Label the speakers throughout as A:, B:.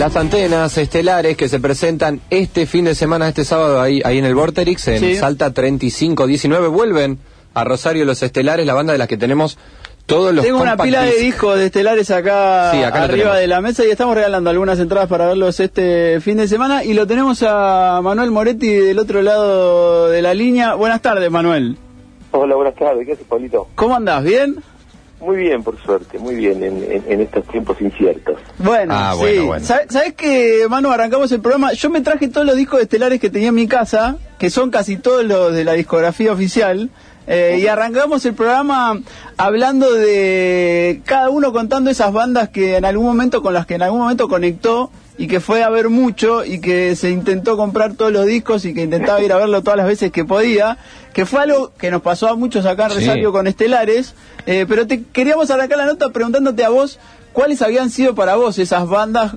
A: Las antenas estelares que se presentan este fin de semana, este sábado, ahí, ahí en el Vorterix, en
B: Sí.
A: Salta 3519, vuelven a Rosario los estelares, la banda de las que tenemos todos los
B: Tengo una pila de discos de estelares acá,
A: Sí, acá
B: arriba de la mesa y estamos regalando algunas entradas para verlos este fin de semana y lo tenemos a Manuel Moretti del otro lado de la línea. Buenas tardes, Manuel.
C: Hola, buenas tardes. ¿Qué haces, Pablito?
B: ¿Cómo andás? ¿Bien?
C: Muy bien, por suerte, muy bien en, en- en estos tiempos inciertos.
B: Bueno,
A: Ah,
B: sí.
A: bueno, bueno.
B: ¿Sabes, sabés que, Manu, arrancamos el programa? Yo me traje todos los discos de estelares que tenía en mi casa, que son casi todos los de la discografía oficial, eh, y arrancamos el programa hablando de cada uno contando esas bandas que en algún momento, con las que en algún momento conectó y que fue a ver mucho y que se intentó comprar todos los discos y que intentaba ir a verlo todas las veces que podía, que fue algo que nos pasó a muchos acá en
A: Sí.
B: Rosario con Estelares, eh, pero te queríamos arrancar la nota preguntándote a vos cuáles habían sido para vos esas bandas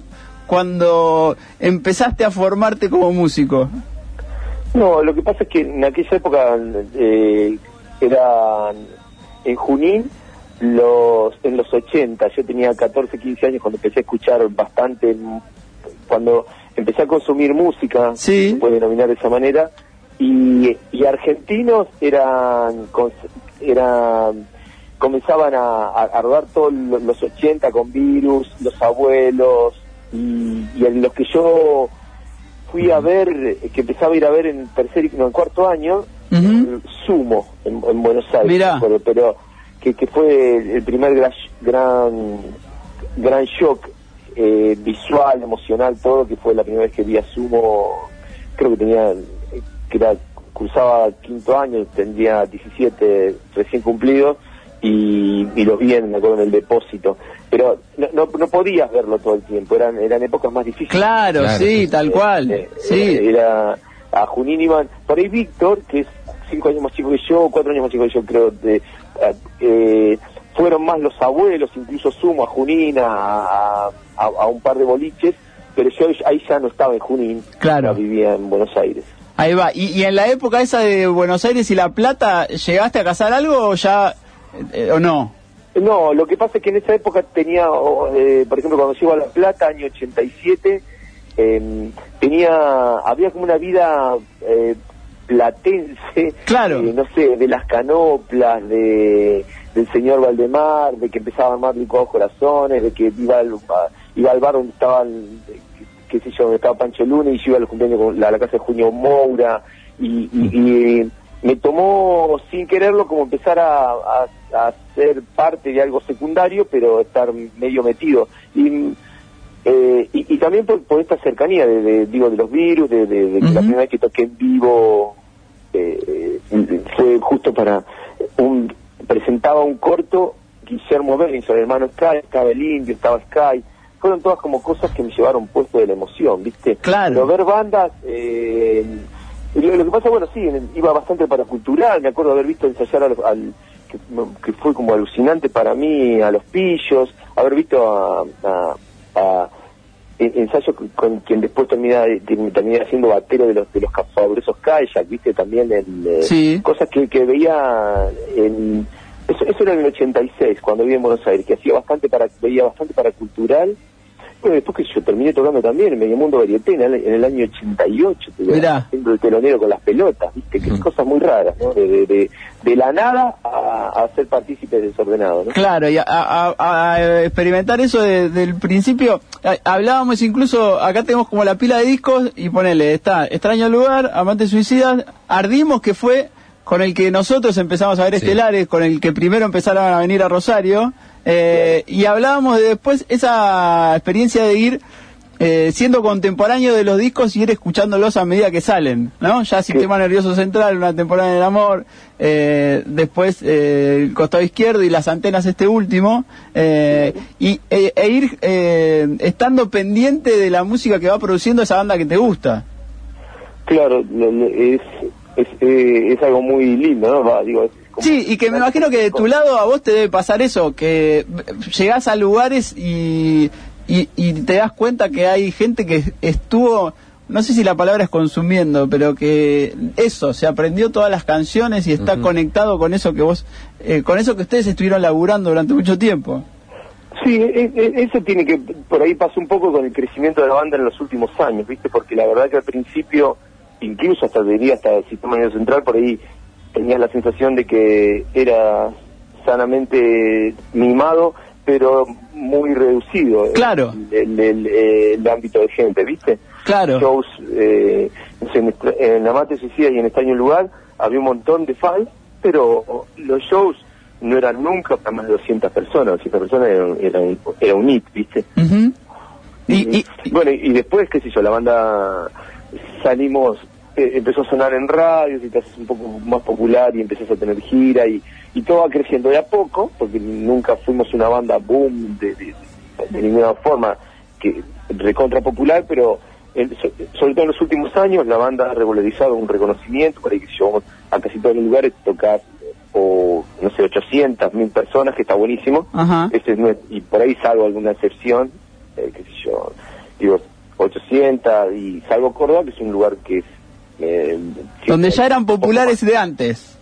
B: cuando empezaste a formarte como músico.
C: No, lo que pasa es que en aquella época eh, eran en Junín, los en los 80, yo tenía 14, 15 años cuando empecé a escuchar bastante, cuando empecé a consumir música,
B: Sí.
C: se puede denominar de esa manera, y, y argentinos eran, eran comenzaban a, a, a rodar todos lo- los 80 con Virus, Los Abuelos, y, y en los que yo fui a ver, que empezaba a ir a ver en tercer y no, en cuarto año, Sumo, en, en Buenos Aires.
B: Mirá.
C: Pero, pero que, que fue el, el primer gran, gran, gran shock eh, visual, emocional, todo, que fue la primera vez que vi a Sumo, creo que tenía, que era, cursaba quinto año, tendría 17 recién cumplidos, y, y los vi en, me acuerdo, en el depósito. Pero no, no, no podías verlo todo el tiempo, eran, eran épocas más difíciles.
B: Claro,
A: Claro,
B: sí,
A: sí.
B: tal cual.
C: Eh,
B: sí.
C: Era a Junín iban, por ahí Víctor, que es cinco años más chico que yo, cuatro años más chico que yo, creo, de, a- eh, fueron más los abuelos, incluso sumo a Junín, a, a, un par de boliches, pero yo ahí ya no estaba en Junín,
B: Claro.
C: vivía en Buenos Aires.
B: Ahí va. ¿Y, y en la época esa de Buenos Aires y La Plata, ¿llegaste a casar algo o ya, eh, o no?
C: No, lo que pasa es que en esa época tenía, eh, por ejemplo, cuando llego a La Plata, año 87, eh, tenía, había como una vida eh, platense,
B: Claro.
C: eh, no sé, de las canoplas, de del señor Valdemar, de que empezaba a armar licuados corazones, de que iba al, a- iba al bar donde estaban, eh, qué sé yo, donde estaba Pancho Luna y yo iba al cumpleaños con la, a la casa de Junio Moura y, y- y me tomó sin quererlo como empezar a, a- a ser parte de algo secundario, pero estar medio metido. Y, eh, y, y también por, por esta cercanía de, de- digo de los virus, de, de- de que la primera vez que toqué en vivo eh, fue justo para un presentaba un corto Guillermo Benson, el hermano Sky, estaba el indio, estaba Sky, fueron todas como cosas que me llevaron puesto de la emoción, ¿viste?
B: Claro.
C: Pero ver bandas, eh, lo, lo que pasa, bueno, sí, iba bastante para cultural, me acuerdo haber visto ensayar al, al- que, que fue como alucinante para mí, a los pillos, haber visto a, a- a- en- ensayo con, quien después termina, term- termina siendo batero de los de los fabulosos Kayak, viste también en, eh, cosas que, que veía en eso, eso era en el 86 cuando viví en Buenos Aires que hacía bastante para veía bastante para cultural bueno después que yo terminé tocando también en Medio Mundo Varieté en el, en el año 88 te digo,
B: Mirá.
C: haciendo el telonero con las pelotas viste que
A: Ujú.
C: cosas muy raras ¿no? de, de, de, de la nada a, a ser partícipe desordenado ¿no?
B: Claro, y a, a- a- a experimentar eso de- del principio. Hablábamos incluso, acá tenemos como la pila de discos y ponele, está Extraño Lugar, Amantes Suicidas, Ardimos, que fue con el que nosotros empezamos a ver
A: Sí.
B: estelares, con el que primero empezaron a venir a Rosario, eh, y hablábamos de después esa experiencia de ir eh, siendo contemporáneo de los discos y ir escuchándolos a medida que salen, ¿no? Ya Sistema Nervioso Central, una temporada en el amor, eh, después eh, el costado izquierdo y las antenas este último, eh, y, e, e ir eh, estando pendiente de la música que va produciendo esa banda que te gusta.
C: claro es es, eh, es algo muy lindo ¿no? Va, digo, es como-
B: Sí, y que me imagino que de tu lado a vos te debe pasar eso, que llegás a lugares y, y, y te das cuenta que hay gente que estuvo, no sé si la palabra es consumiendo, pero que eso, se aprendió todas las canciones y está conectado con eso que vos, eh, con eso que ustedes estuvieron laburando durante mucho tiempo.
C: Sí, e- e- eso tiene que, por ahí pasó un poco con el crecimiento de la banda en los últimos años, ¿viste? Porque la verdad que al principio, incluso hasta diría hasta el sistema medio central, por ahí tenías la sensación de que era sanamente mimado, pero muy reducido. el-
B: Claro.
C: El, el- eh, el ámbito de gente, ¿viste?
B: Claro.
C: Shows, eh, en, en La Mate Suicida y en Estaño Lugar había un montón de fans, pero los shows no eran nunca para más de 200 personas, 200 personas era, un- era un, era un hit, ¿viste?
B: Y- y-
C: bueno, y después, qué sé yo, la banda salimos, eh, empezó a sonar en radios y te haces un poco más popular y empezás a tener gira y, y todo va creciendo de a poco, porque nunca fuimos una banda boom de, de- de ninguna forma, que recontra popular, pero so- sobre todo en los últimos años la banda ha regularizado un reconocimiento, por ahí que yo vamos a casi todos los lugares tocar o no sé 800 mil personas que está buenísimo
B: Ajá.
C: Ese es- y por ahí salvo alguna excepción eh, qué sé yo digo 800 y salvo Córdoba que es un lugar que es eh,
B: donde
C: sí,
B: ya eran populares de antes.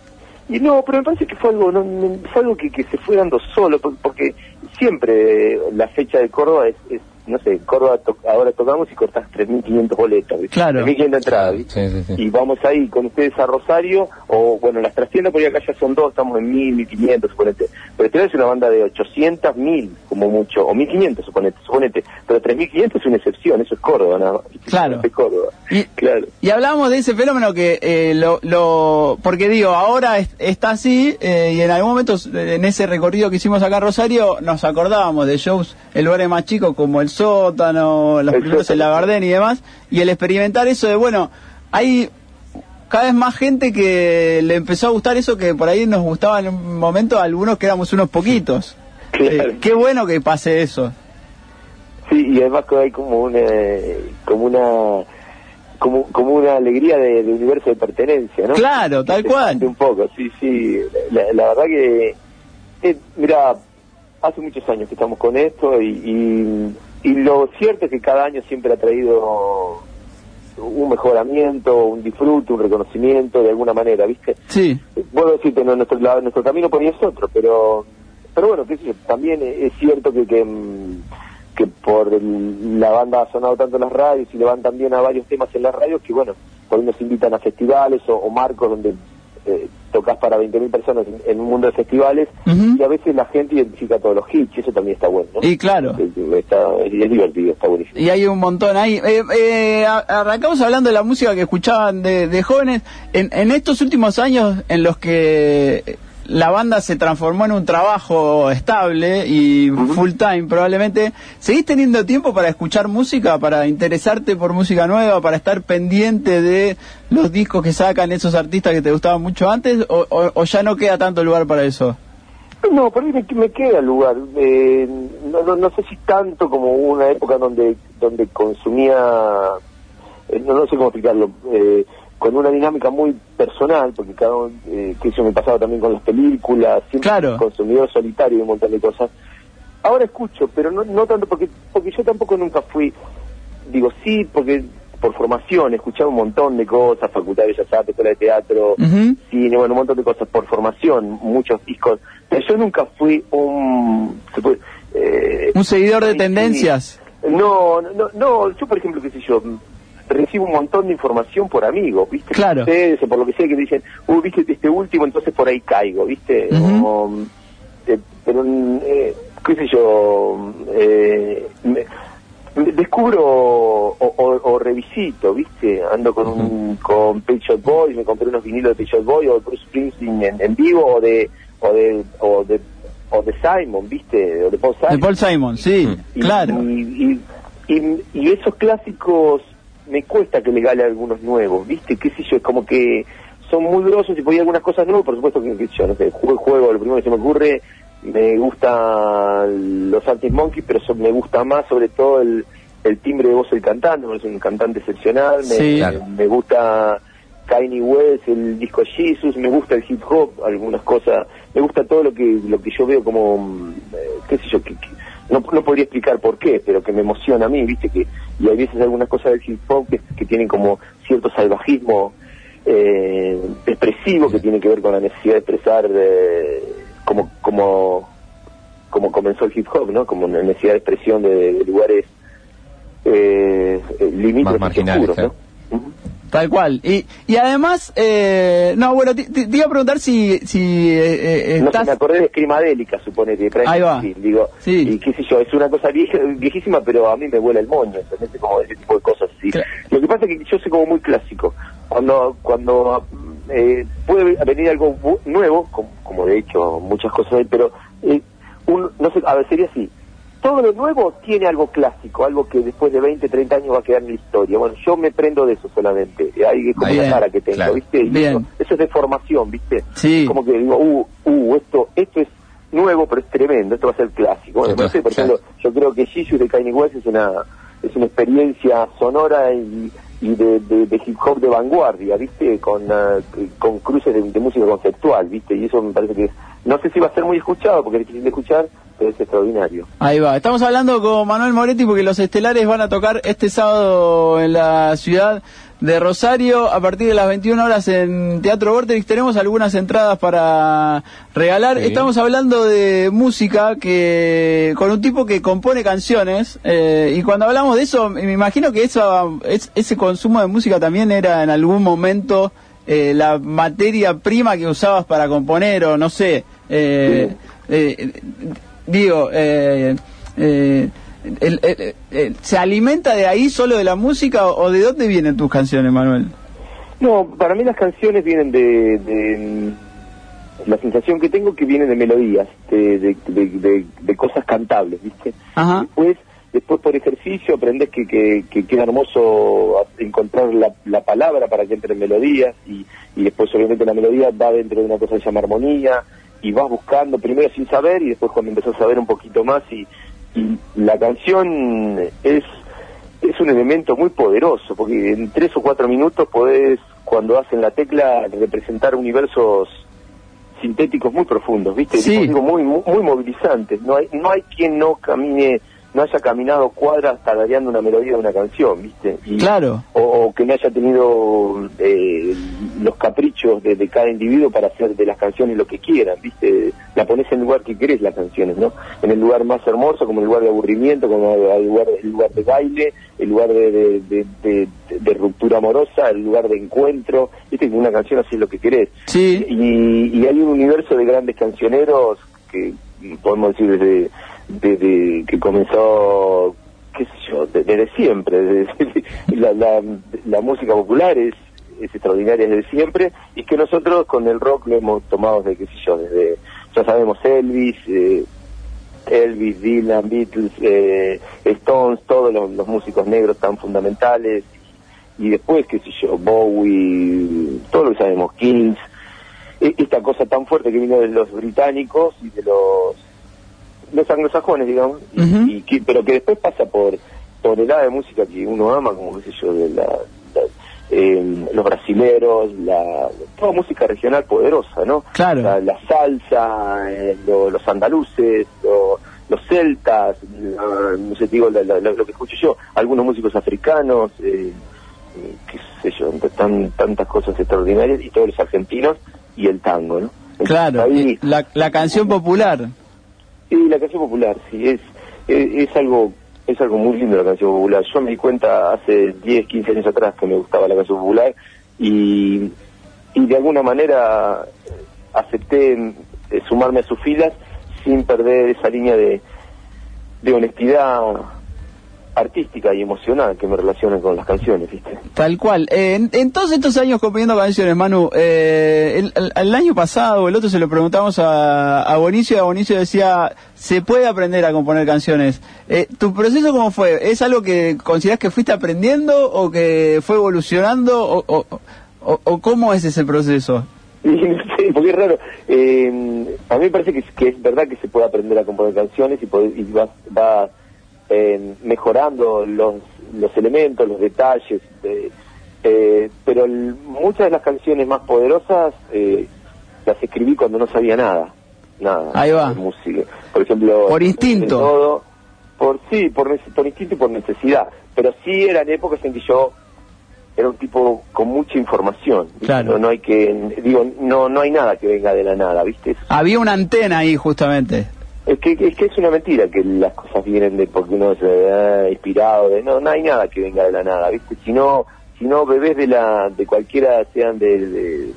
C: Y no, pero me parece que fue algo, no, fue algo que, que se fue dando solo, por- porque siempre la fecha de Córdoba es, es, no sé, Córdoba to- ahora tocamos y cortás 3.500 boletas, ¿viste?
B: Claro.
C: 3.500 entradas, ¿viste?
A: Sí, sí, sí.
C: Y vamos ahí con ustedes a Rosario, o bueno, las trastiendas por acá ya son dos, estamos en 1.000, 1.500, suponete. Pero este es una banda de 800, 1.000 como mucho, o 1.500, suponete, suponete. Pero 3.500 es una excepción, eso es Córdoba, nada más.
B: Claro.
C: Es Córdoba,
B: Y-
C: claro.
B: Y hablamos de ese fenómeno que eh, lo, lo- porque digo, ahora es- está así eh, y en algún momento en ese recorrido que hicimos acá en Rosario nos acordábamos de shows en lugares más chicos como el sótano, los
C: El
B: primeros en la Gardén y demás, y el experimentar eso de bueno, hay cada vez más gente que le empezó a gustar eso que por ahí nos gustaba en un momento a algunos que éramos unos poquitos.
C: Claro.
B: Eh, qué bueno que pase eso.
C: Sí, y además que hay como una, como una, como, como una alegría de, de universo de pertenencia, ¿no?
B: Claro, tal
C: Se
B: cual.
C: siente Un poco, sí, sí. La, la verdad que, eh, mira, hace muchos años que estamos con esto y, y, y lo cierto es que cada año siempre ha traído un mejoramiento, un disfrute, un reconocimiento de alguna manera, ¿viste?
B: Sí.
C: Puedo decirte, no, nuestro, la- nuestro camino por ahí es otro, pero pero bueno, qué sé yo, también es cierto que, que, mm, que por el- la banda ha sonado tanto en las radios y le van también a varios temas en las radios que bueno, por ahí nos invitan a festivales o, o marcos donde eh, tocas para 20.000 personas en, en un mundo de festivales y a veces la gente identifica todos los hits y eso también está bueno, ¿no?
B: Y claro.
C: Está, es, es divertido, está buenísimo.
B: Y hay un montón ahí. Eh, eh, arrancamos hablando de la música que escuchaban de, de jóvenes. En, en estos últimos años en los que la banda se transformó en un trabajo estable y full time probablemente, ¿seguís teniendo tiempo para escuchar música, para interesarte por música nueva, para estar pendiente de los discos que sacan esos artistas que te gustaban mucho antes o, o- o ya no queda tanto lugar para eso?
C: No, por ahí me, me queda lugar. Eh, no, no, no sé si tanto como hubo una época donde donde consumía, eh, no, no sé cómo explicarlo, eh, con una dinámica muy personal, porque cada uno, eh, que eso me pasaba también con las películas, siempre
B: Claro.
C: consumidor solitario y un montón de cosas. Ahora escucho, pero no, no tanto porque porque yo tampoco nunca fui, digo sí, porque por formación, escuchaba un montón de cosas, Facultad de Bellas Artes, Escuela de Teatro,
B: Ujú.
C: cine, bueno, un montón de cosas por formación, muchos discos. Pero yo nunca fui un... se puede, eh,
B: Un seguidor de tendencias.
C: No, no, no, yo por ejemplo, qué sé yo, recibo un montón de información por amigos, ¿viste?
B: Claro.
C: Ustedes, o por lo que sea que dicen, uy, viste este último, entonces por ahí caigo, ¿viste? O, eh, pero, eh, qué sé yo, eh, me- descubro o, o- o revisito, ¿viste? Ando con un con Pet Shop Boys, me compré unos vinilos de Pet Shop Boys o de Bruce Springsteen en, en vivo o de o de o de o de Simon, ¿viste? O de Paul Simon.
B: De Paul Simon, sí,
C: Y-
B: claro.
C: Y, y- y esos clásicos me cuesta que le gale algunos nuevos, ¿viste? ¿Qué sé yo? Es como que son muy grosos y ahí algunas cosas nuevas, por supuesto que, yo, no sé, juego, juego, lo primero que se me ocurre, me gustan los Arctic Monkeys, pero so- me gusta más sobre todo el, el timbre de voz del cantante, me parece un cantante excepcional, me,
B: Sí.
A: Claro.
C: me gusta Kanye West, el disco Jesus, me gusta el hip hop, algunas cosas, me gusta todo lo que lo que yo veo como, mm, eh, qué sé yo, que, que no, no podría explicar por qué, pero que me emociona a mí, viste, que y hay veces algunas cosas del hip hop que, que tienen como cierto salvajismo eh, expresivo que tiene que ver con la necesidad de expresar eh, como como como comenzó el hip hop, ¿no? Como una necesidad de expresión de, de lugares eh, eh, limítrofes ¿no?
B: Tal cual. Y, y además, eh, no, bueno, te, te- iba a preguntar si, si eh, eh,
C: No
B: estás...
C: me acordé de Escrimadélica, suponete,
B: Ahí va.
C: Digo,
B: Sí.
C: y qué sé yo, es una cosa vieja, viejísima, pero a mí me vuela el moño, ¿entendés? Como ese tipo de cosas.
B: Cla-
C: Lo que pasa es que yo soy como muy clásico. Cuando cuando eh, puede venir algo nuevo, como, como de hecho muchas cosas hay, pero eh, un, no sé, a ver, sería así. Todo lo nuevo tiene algo clásico, algo que después de 20, 30 años va a quedar en la historia. Bueno, yo me prendo de eso solamente. Hay como
B: Bien,
C: la cara que tengo,
A: claro.
C: ¿viste? Y
B: Bien.
C: Eso, eso es de formación, ¿viste?
B: Sí.
C: Como que digo, uh, uh, esto, esto es nuevo, pero es tremendo, esto va a ser clásico. Bueno, no sé, por ejemplo, yo creo que Jesus de Kanye West es una, es una experiencia sonora y, y de, de- de hip hop de vanguardia, ¿viste? Con, ah, con cruces de, de música conceptual, ¿viste? Y eso me parece que, no sé si va a ser muy escuchado, porque es difícil de escuchar, pero es extraordinario.
B: Ahí va. Estamos hablando con Manuel Moretti porque los estelares van a tocar este sábado en la ciudad de Rosario a partir de las 21 horas en Teatro Vorterix. Tenemos algunas entradas para regalar.
A: Sí.
B: Estamos hablando de música que con un tipo que compone canciones eh, y cuando hablamos de eso me imagino que eso, es- ese consumo de música también era en algún momento eh, la materia prima que usabas para componer o no sé. eh, eh, digo, eh, eh, el- el- el- ¿se alimenta de ahí solo de la música o, o de dónde vienen tus canciones, Manuel?
C: No, para mí las canciones vienen de, de- la sensación que tengo que vienen de melodías, de, de, de- de- de cosas cantables, ¿viste?
B: Ajá.
C: Después, después por ejercicio aprendes que, que, que queda hermoso encontrar la, la palabra para que entre en melodías y, y después obviamente la melodía va dentro de una cosa que se llama armonía y vas buscando primero sin saber y después cuando empezás a saber un poquito más y, y la canción es es un elemento muy poderoso, porque en tres o cuatro minutos podés, cuando hacen la tecla, representar universos sintéticos muy profundos, ¿viste?
B: Sí.
C: Muy, muy, muy movilizantes. No hay, no hay quien no camine, no haya caminado cuadras tarareando una melodía de una canción, ¿viste? Y-
B: Claro.
C: O, o que no haya tenido eh, los caprichos de, de cada individuo para hacer de las canciones lo que quieran, ¿viste? La pones en el lugar que querés las canciones, ¿no? En el lugar más hermoso, como el lugar de aburrimiento, como el lugar, el lugar de baile, el lugar de, ruptura amorosa, el lugar de encuentro, ¿viste? Una canción así es lo que querés.
B: Sí.
C: Y, y hay un universo de grandes cancioneros que podemos decir desde, desde que comenzó, qué sé yo, de- desde siempre. desde- la, la, la música popular es, es extraordinaria desde siempre y que nosotros con el rock lo hemos tomado desde, qué sé yo, desde, ya sabemos, Elvis, eh, Elvis, Dylan, Beatles, eh, Stones, todos los, músicos negros tan fundamentales y después, qué sé yo, Bowie, todo lo sabemos, Kings, e- esta cosa tan fuerte que vino de los británicos y de los los anglosajones, digamos, y- que- pero que después pasa por tonelada de música que uno ama, como qué sé yo, de la, la- eh, los brasileros, la, toda música regional poderosa, ¿no?
B: Claro.
C: La, la salsa, eh, lo- los andaluces, lo- los celtas, la- no sé, digo, la- lo que escucho yo, algunos músicos africanos, eh, eh, qué sé yo, tan, tantas cosas extraordinarias, y todos los argentinos, y el tango, ¿no? Entonces,
B: Claro.
C: ahí-
B: La, la canción popular.
C: Sí, la canción popular, sí, es, es, es algo es algo muy lindo la canción popular. Yo me di cuenta hace 10, 15 años atrás que me gustaba la canción popular y, y de alguna manera acepté eh, sumarme a sus filas sin perder esa línea de, de honestidad artística y emocional que me relaciona con las canciones, ¿viste?
B: Tal cual. Eh, en, en todos estos años componiendo canciones, Manu, eh, el, el- el año pasado el otro se lo preguntamos a, a Bonicio y a Bonicio decía, se puede aprender a componer canciones. Eh, ¿Tu proceso cómo fue? ¿Es algo que consideras que fuiste aprendiendo o que fue evolucionando o, o, o- o cómo es ese proceso?
C: No sé, porque es raro. Eh, a mí me parece que, es- que es verdad que se puede aprender a componer canciones y, poder- y va, va, eh, mejorando los, los elementos, los detalles. de- eh, pero el- muchas de las canciones más poderosas eh, las escribí cuando no sabía nada. Nada.
B: Ahí va.
C: de música. Por ejemplo.
B: Por instinto.
C: todo, por sí, por, por instinto y por necesidad. Pero sí eran épocas en que yo era un tipo con mucha información.
B: Claro.
C: No, no hay que, digo, no, no hay nada que venga de la nada, ¿viste? Eso-
B: Había una antena ahí justamente.
C: Es que, es que es una mentira que las cosas vienen de porque uno se ha inspirado, de no, no hay nada que venga de la nada, ¿viste? Si no, si no bebés de la, de cualquiera, sean de, de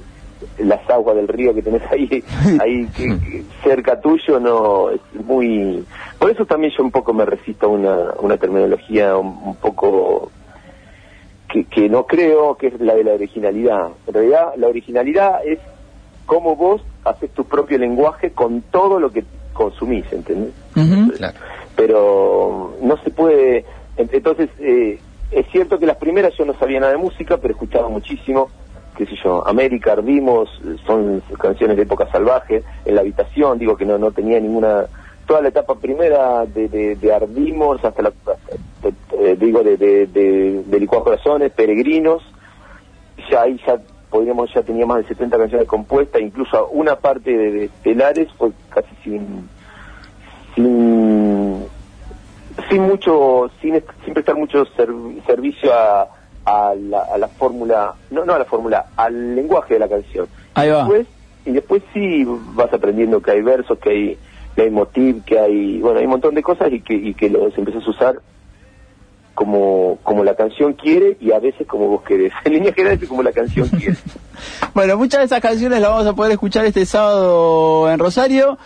C: las aguas del río que tenés ahí, ahí que- que cerca tuyo, no, es muy, por eso también yo un poco me resisto a una, una terminología un, un poco que, que no creo que es la de la originalidad. En realidad, la originalidad es cómo vos haces tu propio lenguaje con todo lo que consumís, ¿entendés?
A: Claro.
C: Pero no se puede... en- Entonces, eh, es cierto que las primeras yo no sabía nada de música, pero escuchaba muchísimo, qué sé yo, América, Ardimos, son canciones de época salvaje, en la habitación, digo que no, no tenía ninguna... Toda la etapa primera de, de, de Ardimos hasta la... hasta- eh, digo, de, de, de, de Licuados Corazones, Peregrinos, ya ahí ya podríamos ya tenía más de 70 canciones compuestas, incluso una parte de, de Estelares fue casi sin sin sin mucho sin, sin prestar mucho serv- servicio a, a la, a la fórmula no no a la fórmula al lenguaje de la canción
B: Ahí va.
C: después y después sí vas aprendiendo que hay versos que hay que hay motiv que hay bueno hay un montón de cosas y que y que los empiezas a usar como como la canción quiere y a veces como vos querés en líneas generales como la canción quiere
B: Bueno, muchas de esas canciones las vamos a poder escuchar este sábado en Rosario.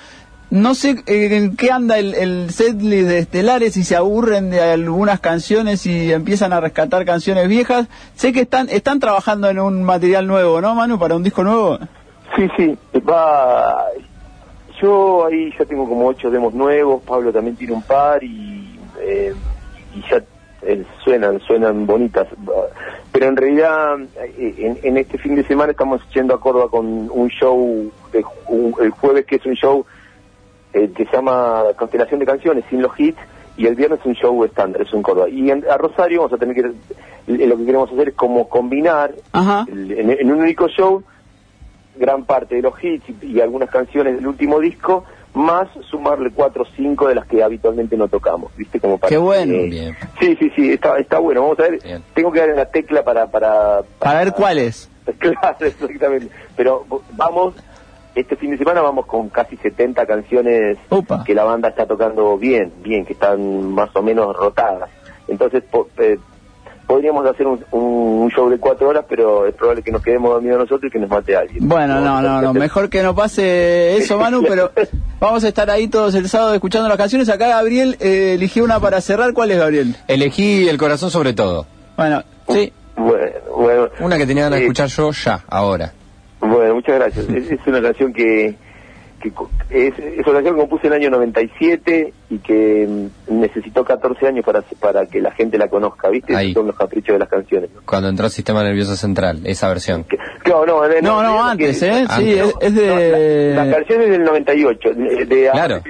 B: No sé eh, en qué anda el, el setlist de Estelares, si se aburren de algunas canciones y empiezan a rescatar canciones viejas. Sé que están están trabajando en un material nuevo, ¿no, Manu? Para un disco nuevo.
C: Sí, sí, va. Yo ahí ya tengo como ocho demos nuevos, Pablo también tiene un par y, eh, y ya eh, suenan, suenan bonitas. Pero en realidad, eh, en, en este fin de semana estamos yendo a Córdoba con un show, de, un- el jueves que es un show eh, que se llama Constelación de Canciones, sin los hits, y el viernes un show estándar, es un Córdoba. Y en, a Rosario vamos a tener que, eh, lo que queremos hacer es como combinar el- en, en un único show gran parte de los hits y, y algunas canciones del último disco, más sumarle cuatro o cinco de las que habitualmente no tocamos, ¿viste? Como para
B: Qué bueno.
A: Bien.
C: Sí, sí, sí, está, está bueno. Vamos a ver,
A: Bien.
C: tengo que dar una tecla para... Para,
B: Para ver cuáles.
C: Claro, exactamente. Pero vamos, este fin de semana vamos con casi 70 canciones
B: Opa.
C: que la banda está tocando bien, bien, que están más o menos rotadas. Entonces po- eh, podríamos hacer un, un show de cuatro horas, pero es probable que nos quedemos dormidos nosotros y que nos mate alguien.
B: Bueno, no, no, no, mejor que no pase eso, Manu, pero vamos a estar ahí todos el sábado escuchando las canciones. Acá Gabriel eh, eligió una para cerrar. ¿Cuál es, Gabriel?
A: Elegí el corazón sobre todo.
B: Bueno, sí.
C: Bueno, bueno,
A: Una que tenía ganas de escuchar yo ya, ahora.
C: Bueno, muchas gracias. Es, es una canción que, que co- es, es una canción que compuse en el año 97 y que mm, necesitó 14 años para para que la gente la conozca, ¿viste?
A: Ahí.
C: Son los caprichos de las canciones. ¿no?
A: Cuando entró el sistema nervioso central, esa versión.
C: Que- no, no,
B: No, no,
C: que-
B: antes, ¿eh?
A: antes.
B: Sí, es, es
C: no,
B: de...
C: la, la canción es del 98, de, de
A: Claro.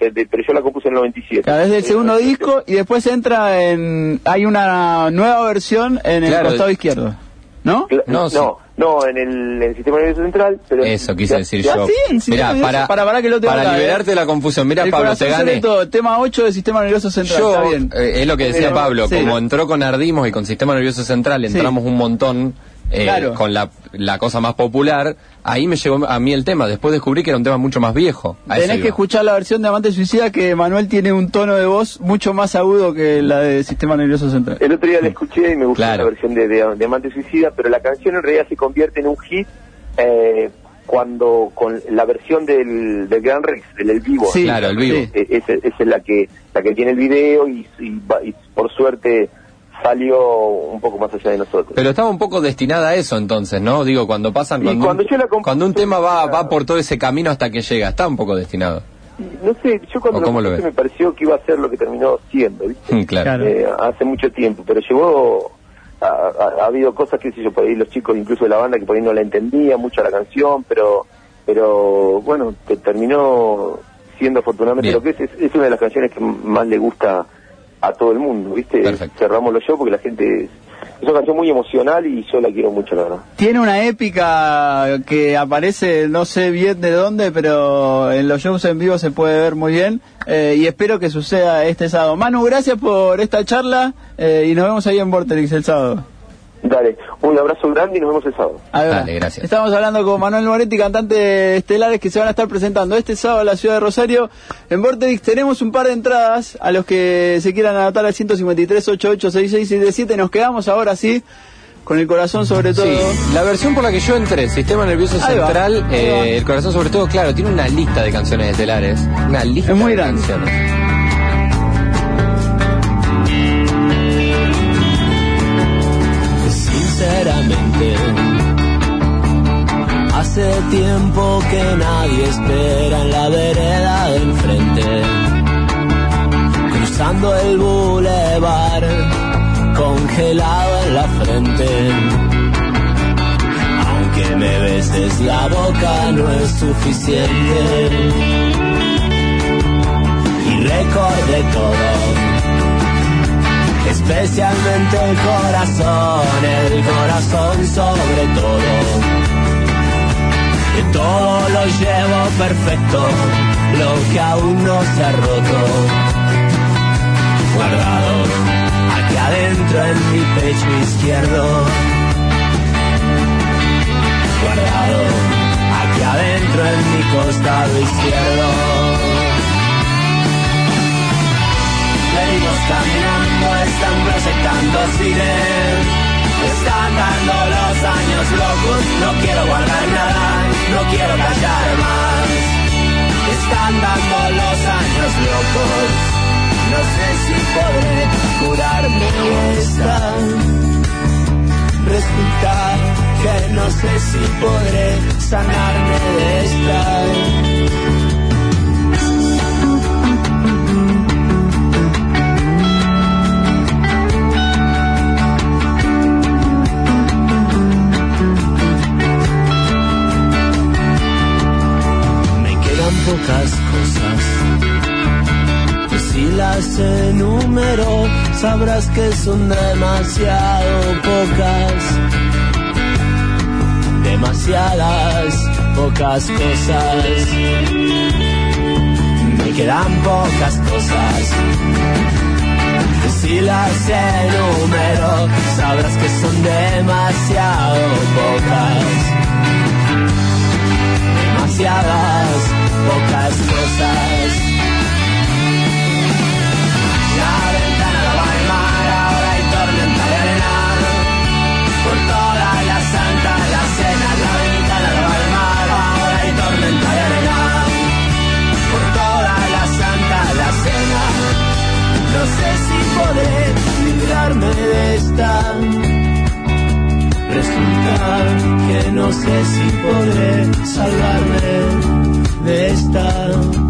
C: De- de- pero yo la compuse en el 97.
B: Claro, es del segundo disco y después entra en... Hay una nueva versión en el
A: Claro.
B: costado izquierdo, ¿no?
A: No,
C: No,
A: sí.
C: No, en, el, en el sistema nervioso central, pero...
A: Eso quise
C: ya-
A: decir
C: ya-
A: yo.
B: sí,
A: Mirá, para,
B: para- para que lo tengo
A: para
B: acá,
A: liberarte
B: eh.
A: de la confusión. Mira,
B: el
A: Pablo, te gané.
B: todo, tema 8 del sistema nervioso central,
A: Yo,
B: está bien.
A: eh, es lo que decía
C: Pero-
A: Pablo,
B: sí.
A: como entró con Ardimos y con Sistema Nervioso Central,
B: Sí.
A: entramos un montón eh,
B: Claro.
A: con la, la cosa más popular, ahí me llegó a mí el tema, después descubrí que era un tema mucho más viejo. A
B: Tenés que escuchar la versión de Amante Suicida que Manuel tiene un tono de voz mucho más agudo que la de Sistema Nervioso Central.
C: El otro día la escuché y me gustó
A: Claro.
C: la versión de, de, de Amante Suicida, pero la canción en realidad se convierte en un hit eh, cuando con la versión del, del Gran Rex, del El Vivo.
B: Sí,
A: Claro, el vivo.
C: Eh, Esa es la que la que tiene el video y, y va- y por suerte salió un poco más allá de nosotros.
A: Pero estaba un poco destinada a eso entonces, ¿no? Digo, cuando pasan...
C: Y
A: Cuando,
C: cuando
A: un,
C: yo la
A: cuando un tema va, va por todo ese camino hasta que llega, está un poco destinado.
C: no sé, yo cuando
A: ¿O cómo lo ves?
C: me pareció que iba a ser lo que terminó siendo, ¿viste?
A: Mm, claro.
C: Eh, hace mucho tiempo, pero llegó, ha, ha- ha habido cosas que sé yo, por ahí los chicos incluso de la banda que por ahí no la entendían mucho la canción, pero pero bueno, te terminó siendo afortunadamente
A: Bien.
C: lo que es, es, es una de las canciones que más le gusta a todo el mundo, ¿viste?
A: Perfecto.
C: Cerramos los shows porque la gente es, una canción muy emocional y yo la quiero mucho, la verdad.
B: Tiene una épica que aparece, no sé bien de dónde, pero en los shows en vivo se puede ver muy bien. eh, y espero que suceda este sábado. Manu, gracias por esta charla eh, y nos vemos ahí en Vorterix el sábado.
C: Dale, un abrazo grande y nos vemos el sábado.
B: Ahí va.
A: Dale, gracias.
B: Estamos hablando con Manuel Moretti, cantante estelares que se van a estar presentando este sábado en la ciudad de Rosario. En Vortex tenemos un par de entradas a los que se quieran anotar al 153 886677 Nos quedamos ahora sí con el corazón sobre todo.
A: Sí, la versión por la que yo entré, Sistema Nervioso
B: Ahí
A: Central, eh, el corazón sobre todo, claro, tiene una lista de canciones estelares. Una lista
B: Es muy
A: de
B: grande.
A: canciones.
D: Hace tiempo que nadie espera en la vereda de enfrente. Cruzando el bulevar, congelado en la frente. Aunque me beses la boca no es suficiente. Y recordé todo especialmente el corazón, el corazón sobre todo. Que todo lo llevo perfecto, lo que aún no se ha roto. Guardado aquí adentro en mi pecho izquierdo. Guardado aquí adentro en mi costado izquierdo. Venimos caminando, están proyectando cine. Están dando los años locos, no quiero guardar nada, no quiero callar más. Están dando los años locos, no sé si podré curarme esta. Resulta que no sé si podré sanarme de esta. Sabrás que son demasiado pocas. Demasiadas pocas cosas. Me quedan pocas cosas. Si las enumero, sabrás que son demasiado pocas demasiadas pocas cosas. Podré librarme de esta. Resulta que no sé si podré salvarme de esta